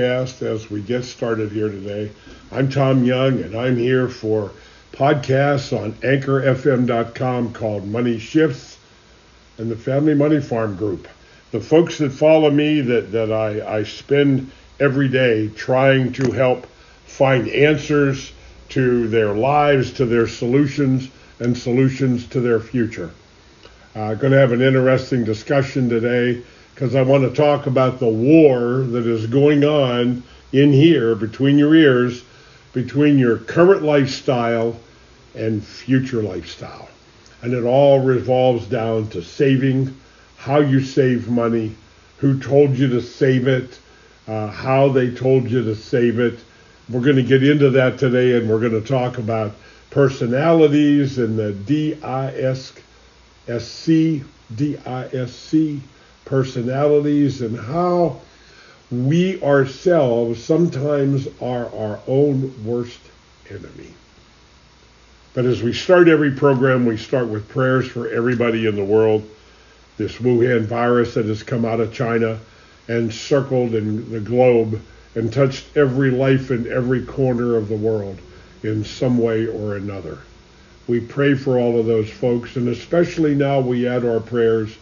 as we get started here today. I'm Tom Young, and I'm here for podcasts on anchorfm.com called Money Shifts and the Family Money Farm Group. The folks that follow me, that, that I, I spend every day trying to help find answers to their lives, to their solutions, and solutions to their future. Uh, going to have an interesting discussion today because I want to talk about the war that is going on in here between your ears, between your current lifestyle and future lifestyle. And it all revolves down to saving, how you save money, who told you to save it, uh, how they told you to save it. We're going to get into that today, and we're going to talk about personalities and the DISC, SC, DISC personalities and how we ourselves sometimes are our own worst enemy. But as we start every program, we start with prayers for everybody in the world. This Wuhan virus that has come out of China and circled in the globe and touched every life in every corner of the world in some way or another. We pray for all of those folks, and especially now we add our prayers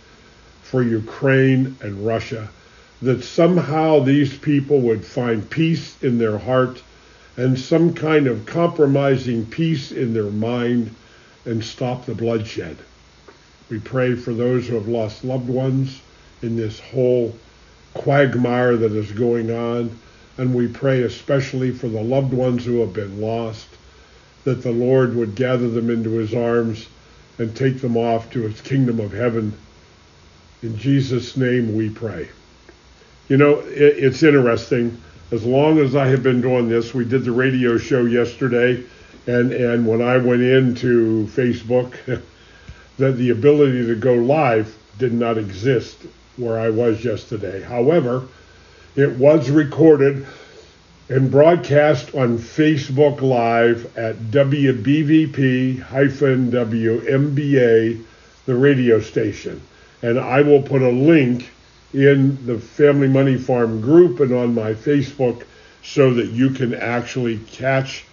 for Ukraine and Russia, that somehow these people would find peace in their heart and some kind of compromising peace in their mind and stop the bloodshed. We pray for those who have lost loved ones in this whole quagmire that is going on, and we pray especially for the loved ones who have been lost, that the Lord would gather them into his arms and take them off to his kingdom of heaven in Jesus' name we pray. You know, it, it's interesting. As long as I have been doing this, we did the radio show yesterday, and, and when I went into Facebook, that the ability to go live did not exist where I was yesterday. However, it was recorded and broadcast on Facebook Live at WBVP-WMBA, the radio station and I will put a link in the Family Money Farm group and on my Facebook so that you can actually catch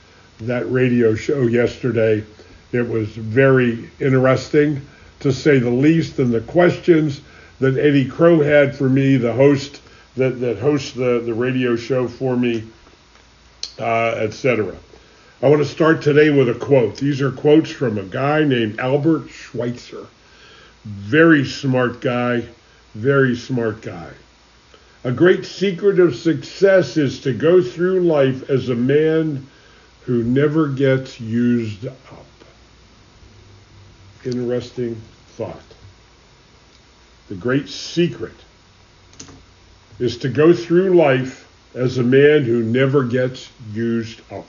that radio show yesterday. It was very interesting to say the least, and the questions that Eddie Crow had for me, the host that, that hosts the, the radio show for me, uh, etc. I want to start today with a quote. These are quotes from a guy named Albert Schweitzer. Very smart guy, very smart guy. A great secret of success is to go through life as a man who never gets used up. Interesting thought. The great secret is to go through life as a man who never gets used up.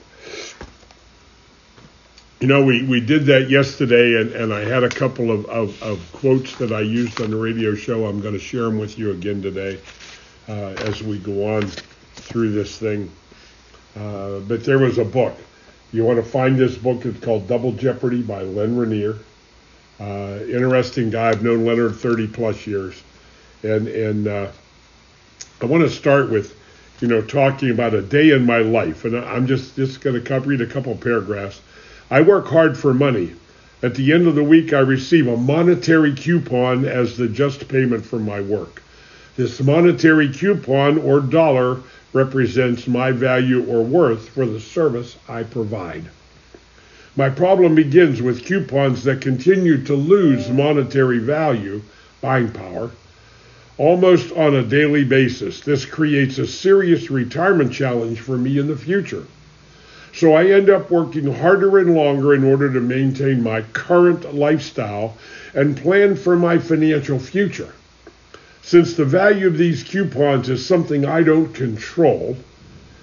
You know, we, we did that yesterday, and, and I had a couple of, of, of quotes that I used on the radio show. I'm going to share them with you again today uh, as we go on through this thing. Uh, but there was a book. You want to find this book? It's called Double Jeopardy by Len Renier. Uh, interesting guy. I've known Leonard 30 plus years. And, and uh, I want to start with, you know, talking about a day in my life. And I'm just, just going to read a couple paragraphs I work hard for money. At the end of the week, I receive a monetary coupon as the just payment for my work. This monetary coupon or dollar represents my value or worth for the service I provide. My problem begins with coupons that continue to lose monetary value, buying power, almost on a daily basis. This creates a serious retirement challenge for me in the future. So I end up working harder and longer in order to maintain my current lifestyle and plan for my financial future. Since the value of these coupons is something I don't control,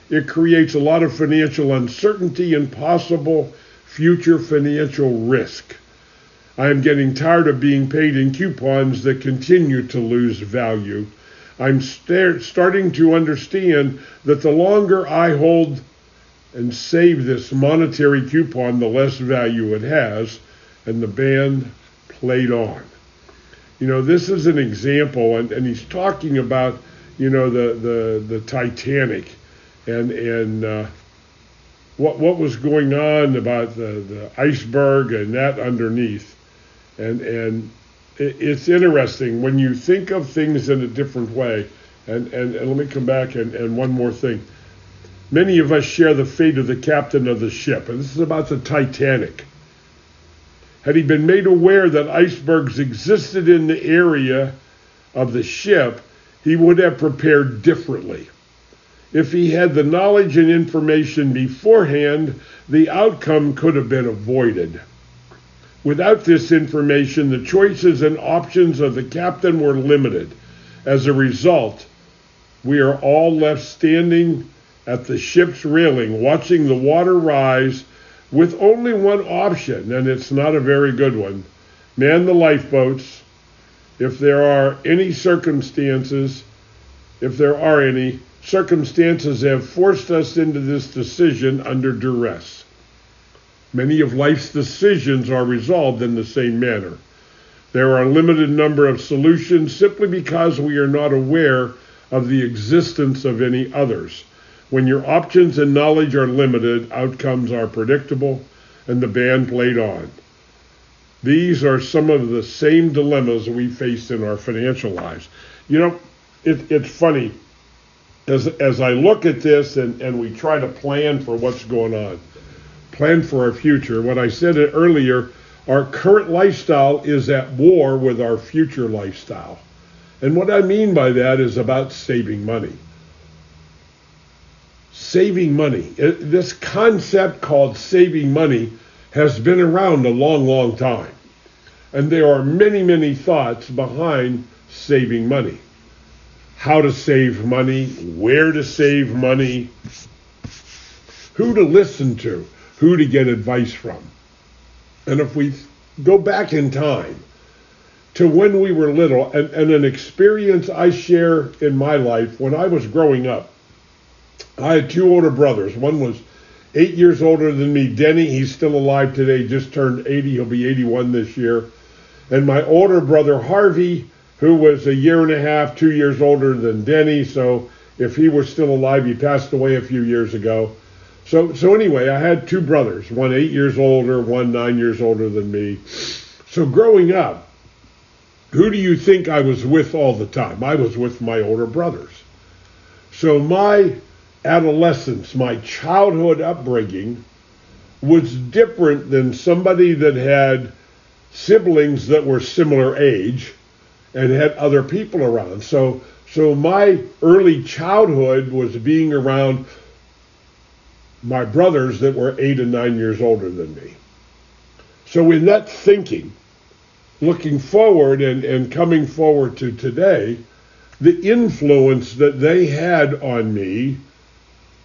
it creates a lot of financial uncertainty and possible future financial risk. I am getting tired of being paid in coupons that continue to lose value. I'm starting to understand that the longer I hold and save this monetary coupon, the less value it has. And the band played on. You know, this is an example, and, and he's talking about, you know, the, the, the Titanic and and uh, what what was going on about the, the iceberg and that underneath, and and it's interesting when you think of things in a different way. And, and, and let me come back and, and one more thing. Many of us share the fate of the captain of the ship, and this is about the Titanic. Had he been made aware that icebergs existed in the area of the ship, he would have prepared differently. If he had the knowledge and information beforehand, the outcome could have been avoided. Without this information, the choices and options of the captain were limited. As a result, we are all left standing at the ship's railing, watching the water rise with only one option, and it's not a very good one man the lifeboats. If there are any circumstances, if there are any, circumstances have forced us into this decision under duress. Many of life's decisions are resolved in the same manner. There are a limited number of solutions simply because we are not aware of the existence of any others. When your options and knowledge are limited, outcomes are predictable, and the band played on. These are some of the same dilemmas we face in our financial lives. You know, it, it's funny as as I look at this and, and we try to plan for what's going on, plan for our future. What I said earlier, our current lifestyle is at war with our future lifestyle. And what I mean by that is about saving money saving money. It, this concept called saving money has been around a long, long time. And there are many, many thoughts behind saving money. How to save money, where to save money, who to listen to, who to get advice from. And if we go back in time to when we were little, and, and an experience I share in my life when I was growing up, I had two older brothers. One was eight years older than me, Denny. He's still alive today, just turned 80. He'll be 81 this year. And my older brother, Harvey, who was a year and a half, two years older than Denny. So if he was still alive, he passed away a few years ago. So, so anyway, I had two brothers, one eight years older, one nine years older than me. So growing up, who do you think I was with all the time? I was with my older brothers. So my adolescence, my childhood upbringing, was different than somebody that had siblings that were similar age and had other people around. So, so my early childhood was being around my brothers that were eight and nine years older than me. So, in that thinking, looking forward and, and coming forward to today, the influence that they had on me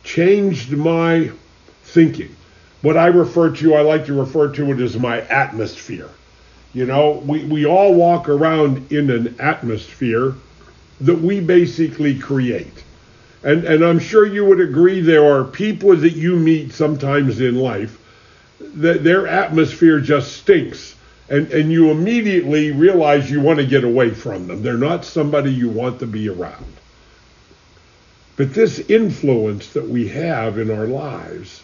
changed my thinking. What I refer to, I like to refer to it as my atmosphere. You know, we, we all walk around in an atmosphere that we basically create. And, and I'm sure you would agree there are people that you meet sometimes in life that their atmosphere just stinks. And, and you immediately realize you want to get away from them. They're not somebody you want to be around. But this influence that we have in our lives,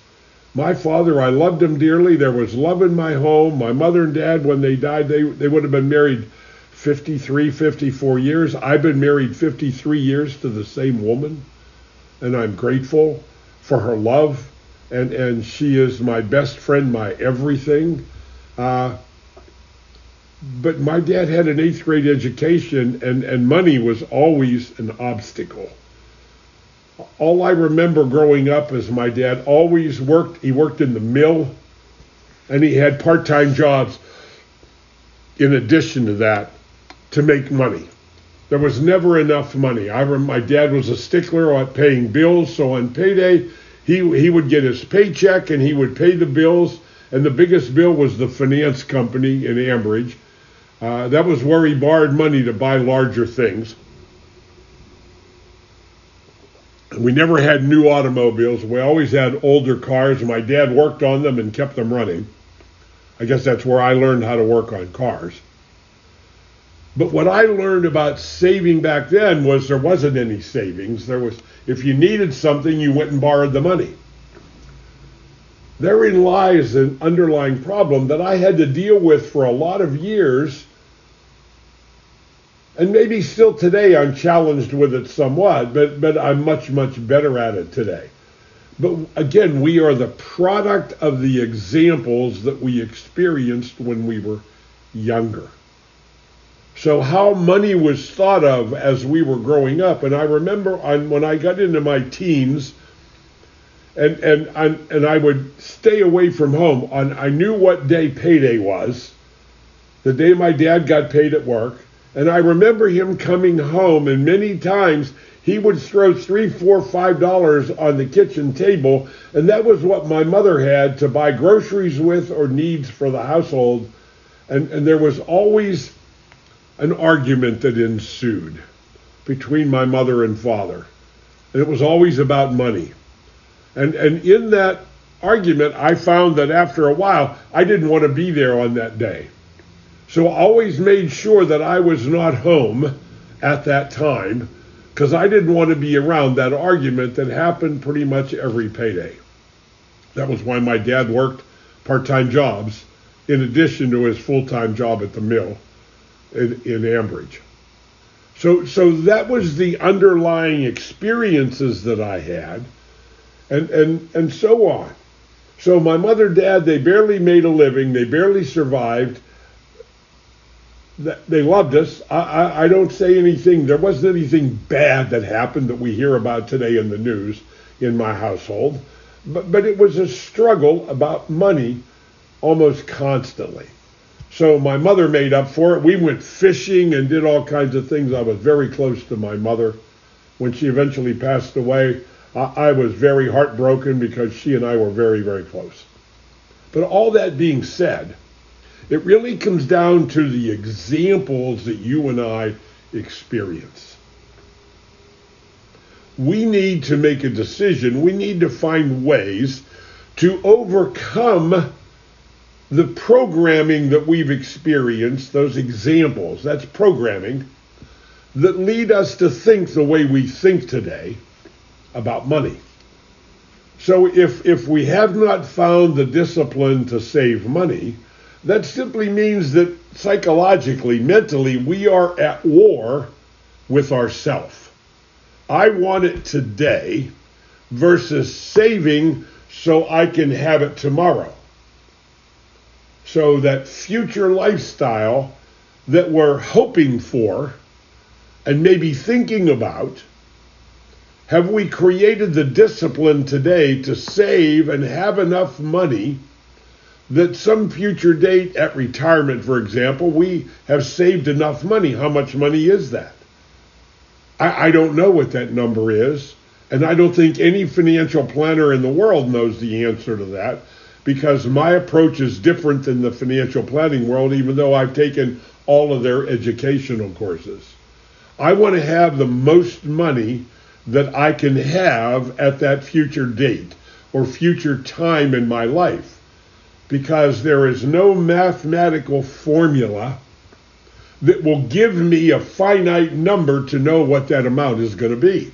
my father, I loved him dearly. There was love in my home. My mother and dad, when they died, they, they would have been married 53, 54 years. I've been married 53 years to the same woman, and I'm grateful for her love. And, and she is my best friend, my everything. Uh, but my dad had an eighth grade education, and, and money was always an obstacle all I remember growing up is my dad always worked. He worked in the mill, and he had part-time jobs. In addition to that, to make money, there was never enough money. I remember my dad was a stickler on paying bills, so on payday, he he would get his paycheck and he would pay the bills. And the biggest bill was the finance company in Ambridge. Uh, that was where he borrowed money to buy larger things. We never had new automobiles. We always had older cars. and My dad worked on them and kept them running. I guess that's where I learned how to work on cars. But what I learned about saving back then was there wasn't any savings. There was if you needed something, you went and borrowed the money. Therein lies an underlying problem that I had to deal with for a lot of years. And maybe still today I'm challenged with it somewhat, but, but I'm much, much better at it today. But again, we are the product of the examples that we experienced when we were younger. So, how money was thought of as we were growing up, and I remember when I got into my teens, and and and, and I would stay away from home. On I knew what day payday was, the day my dad got paid at work, and I remember him coming home, and many times he would throw three, four, five dollars on the kitchen table, and that was what my mother had to buy groceries with or needs for the household, and and there was always an argument that ensued between my mother and father, and it was always about money. And, and in that argument, I found that after a while, I didn't want to be there on that day. So I always made sure that I was not home at that time because I didn't want to be around that argument that happened pretty much every payday. That was why my dad worked part time jobs in addition to his full time job at the mill in, in Ambridge. So, so that was the underlying experiences that I had and, and, and so on. So my mother, dad, they barely made a living. They barely survived. They loved us. I, I, I don't say anything. There wasn't anything bad that happened that we hear about today in the news in my household. But, but it was a struggle about money almost constantly. So my mother made up for it. We went fishing and did all kinds of things. I was very close to my mother. When she eventually passed away, I was very heartbroken because she and I were very, very close. But all that being said, it really comes down to the examples that you and I experience. We need to make a decision. We need to find ways to overcome the programming that we've experienced, those examples, that's programming, that lead us to think the way we think today about money. So if, if we have not found the discipline to save money, that simply means that psychologically, mentally, we are at war with ourself. I want it today versus saving so I can have it tomorrow. So that future lifestyle that we're hoping for and maybe thinking about have we created the discipline today to save and have enough money that some future date at retirement, for example, we have saved enough money? How much money is that? I, I don't know what that number is. And I don't think any financial planner in the world knows the answer to that because my approach is different than the financial planning world, even though I've taken all of their educational courses. I want to have the most money that I can have at that future date or future time in my life. Because there is no mathematical formula that will give me a finite number to know what that amount is going to be.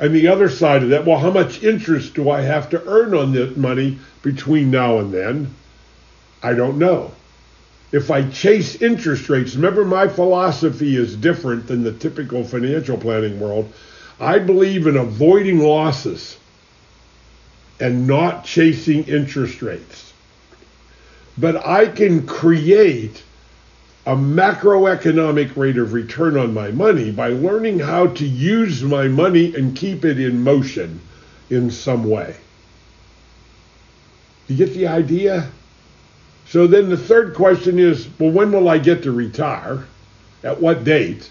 And the other side of that, well, how much interest do I have to earn on that money between now and then? I don't know if I chase interest rates, remember my philosophy is different than the typical financial planning world. I believe in avoiding losses and not chasing interest rates. But I can create a macroeconomic rate of return on my money by learning how to use my money and keep it in motion in some way. You get the idea? So then the third question is well, when will I get to retire? At what date?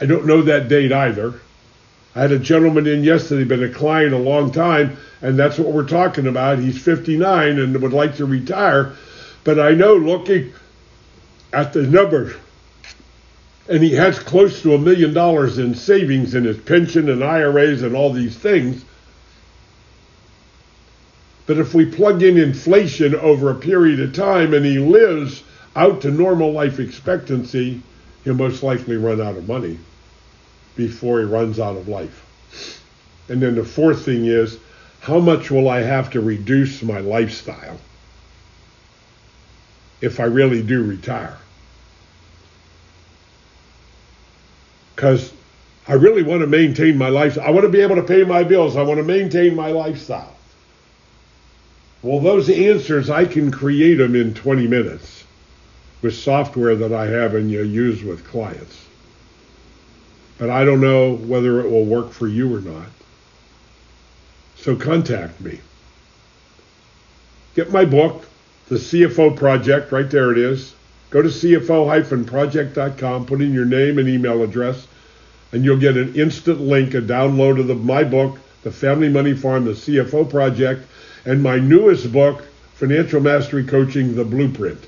I don't know that date either. I had a gentleman in yesterday, been a client a long time, and that's what we're talking about. He's 59 and would like to retire. But I know looking at the numbers, and he has close to a million dollars in savings in his pension and IRAs and all these things. But if we plug in inflation over a period of time and he lives out to normal life expectancy, he'll most likely run out of money before he runs out of life. And then the fourth thing is, how much will I have to reduce my lifestyle if I really do retire? Because I really want to maintain my life. I want to be able to pay my bills. I want to maintain my lifestyle. Well, those answers, I can create them in 20 minutes with software that I have and you use with clients. But I don't know whether it will work for you or not. So contact me. Get my book, The CFO Project, right there it is. Go to cfo-project.com, put in your name and email address, and you'll get an instant link, a download of the, my book, The Family Money Farm, The CFO Project, and my newest book, Financial Mastery Coaching, The Blueprint,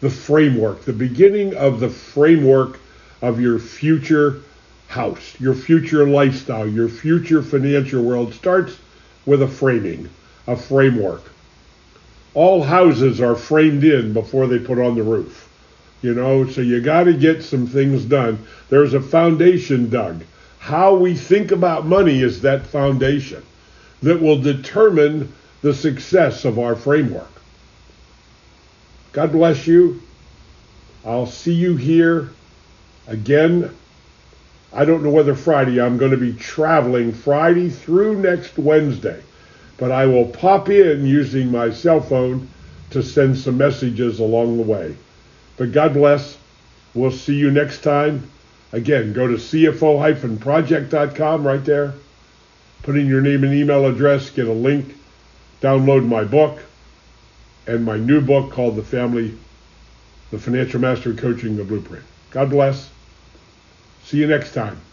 the framework, the beginning of the framework of your future house, your future lifestyle, your future financial world starts with a framing, a framework. All houses are framed in before they put on the roof. You know, so you got to get some things done. There's a foundation dug. How we think about money is that foundation that will determine the success of our framework. God bless you. I'll see you here again. I don't know whether Friday, I'm going to be traveling Friday through next Wednesday, but I will pop in using my cell phone to send some messages along the way. But God bless. We'll see you next time. Again, go to cfo-project.com right there. Put in your name and email address, get a link, download my book and my new book called The Family, The Financial Mastery Coaching, The Blueprint. God bless. See you next time.